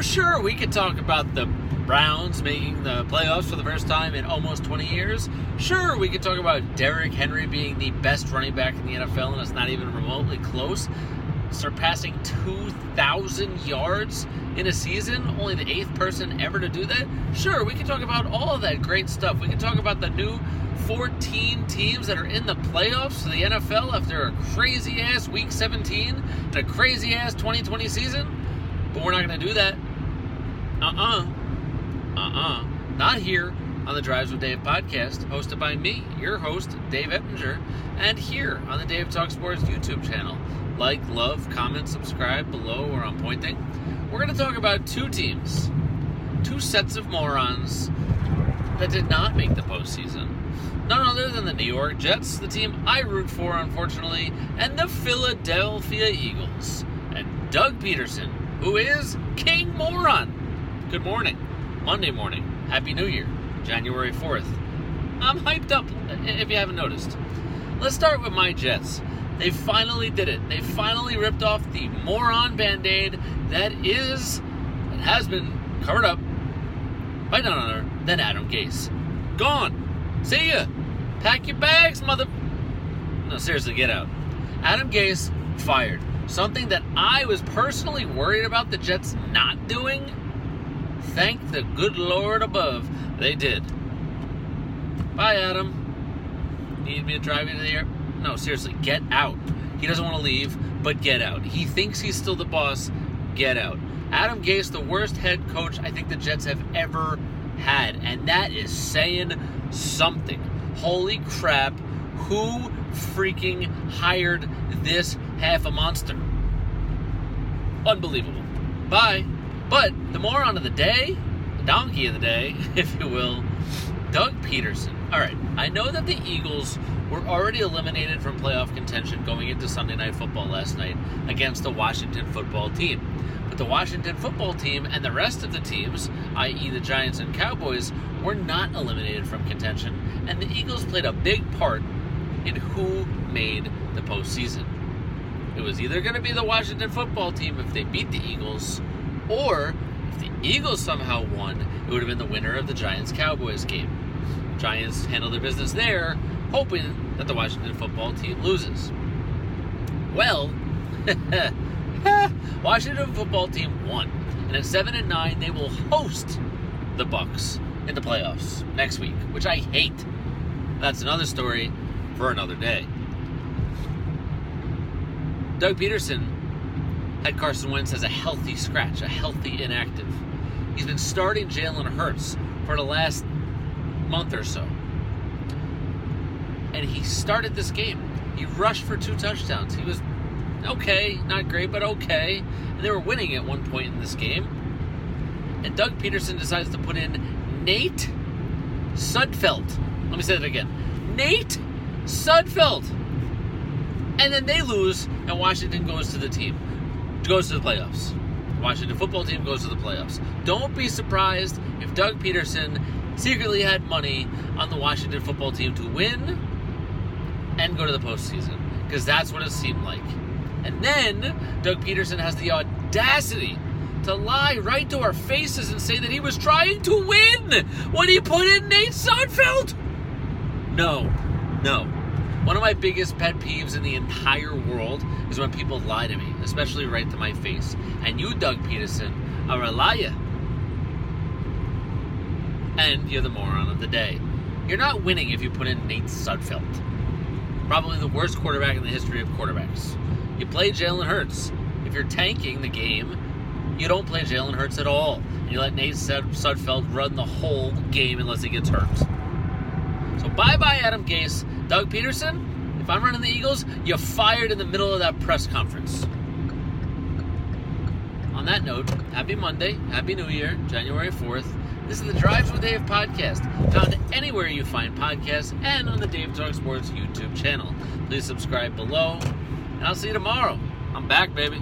Sure, we could talk about the Browns making the playoffs for the first time in almost 20 years. Sure, we could talk about Derrick Henry being the best running back in the NFL, and it's not even remotely close, surpassing 2,000 yards in a season, only the eighth person ever to do that. Sure, we could talk about all of that great stuff. We could talk about the new 14 teams that are in the playoffs for the NFL after a crazy ass week 17 and a crazy ass 2020 season. But we're not going to do that. Uh uh-uh. uh. Uh-uh. Not here on the Drives with Dave podcast, hosted by me, your host, Dave Eppinger, and here on the Dave Talk Sports YouTube channel. Like, love, comment, subscribe below where I'm pointing. We're going to talk about two teams, two sets of morons that did not make the postseason. None other than the New York Jets, the team I root for, unfortunately, and the Philadelphia Eagles. And Doug Pederson, who is King Moron. Good morning. Monday morning. Happy New Year, January 4th. I'm hyped up, if you haven't noticed. Let's start with my Jets. They finally did it. They finally ripped off the moron band aid that is, and has been covered up by none other than Adam Gase. Gone. See ya. Pack your bags, mother. No, seriously, get out. Adam Gase fired. Something that I was personally worried about the Jets not doing thank the good Lord above they did. Bye, Adam. Need me to drive you to the air? No, seriously, get out. He doesn't want to leave, but get out. He thinks he's still the boss. Get out. Adam Gase, the worst head coach I think the Jets have ever had, and that is saying something. Holy crap, who freaking hired this half a monster? Unbelievable. Bye. But the moron of the day, the donkey of the day, if you will, Doug Pederson. All right, I know that the Eagles were already eliminated from playoff contention going into Sunday Night Football last night against the Washington football team. But the Washington football team and the rest of the teams, i.e., the Giants and Cowboys, were not eliminated from contention, and the Eagles played a big part in who made the postseason. It was either going to be the Washington football team if they beat the Eagles, or if the Eagles somehow won, it would have been the winner of the Giants Cowboys game. Giants handle their business there, hoping that the Washington football team loses. Well, Washington football team won, and at seven and nine, they will host the Bucs in the playoffs next week, which I hate. That's another story for another day. Doug Pederson had Carson Wentz as a healthy scratch, a healthy inactive. He's been starting Jalen Hurts for the last month or so. And he started this game. He rushed for two touchdowns. He was okay, not great, but okay. And they were winning at one point in this game. And Doug Pederson decides to put in Nate Sudfeld. Let me say that again. Nate Sudfeld. And then they lose, and Washington goes to the team goes to the playoffs. Washington football team goes to the playoffs. Don't be surprised if Doug Pederson secretly had money on the Washington football team to win and go to the postseason, because that's what it seemed like. And then Doug Pederson has the audacity to lie right to our faces and say that he was trying to win when he put in Nate Sudfeld. No, no. One of my biggest pet peeves in the entire world is when people lie to me, especially right to my face. And you, Doug Pederson, are a liar. And you're the moron of the day. You're not winning if you put in Nate Sudfeld. Probably the worst quarterback in the history of quarterbacks. You play Jalen Hurts. If you're tanking the game, you don't play Jalen Hurts at all. And you let Nate Sudfeld run the whole game unless he gets hurt. So bye bye, Adam Gase. Doug Pederson, if I'm running the Eagles, you're fired in the middle of that press conference. On that note, happy Monday, happy New Year, January 4th. This is the Drives with Dave podcast, found anywhere you find podcasts and on the Dave Talk Sports YouTube channel. Please subscribe below, and I'll see you tomorrow. I'm back, baby.